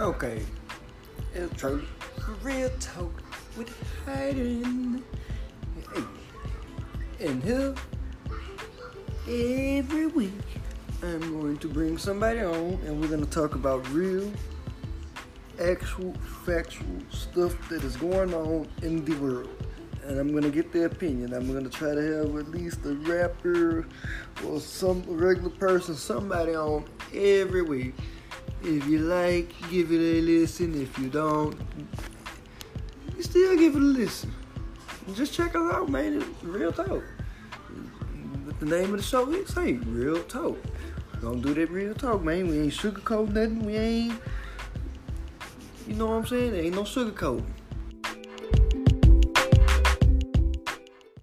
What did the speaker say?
Okay, it's true. Real talk with Hayden. Hey, and here every week I'm going to bring somebody on, and we're going to talk about real, actual, factual stuff that is going on in the world. And I'm to get their opinion. I'm to try to have at least a rapper or some regular person, somebody on every week. If you like, give it a listen. If you don't, you still give it a listen. Just check us out, man. It's real talk. What the name of the show is? Hey, real talk. Gonna do that real talk, man. We ain't sugarcoat nothing. We ain't, you know what I'm saying? There ain't no sugarcoating.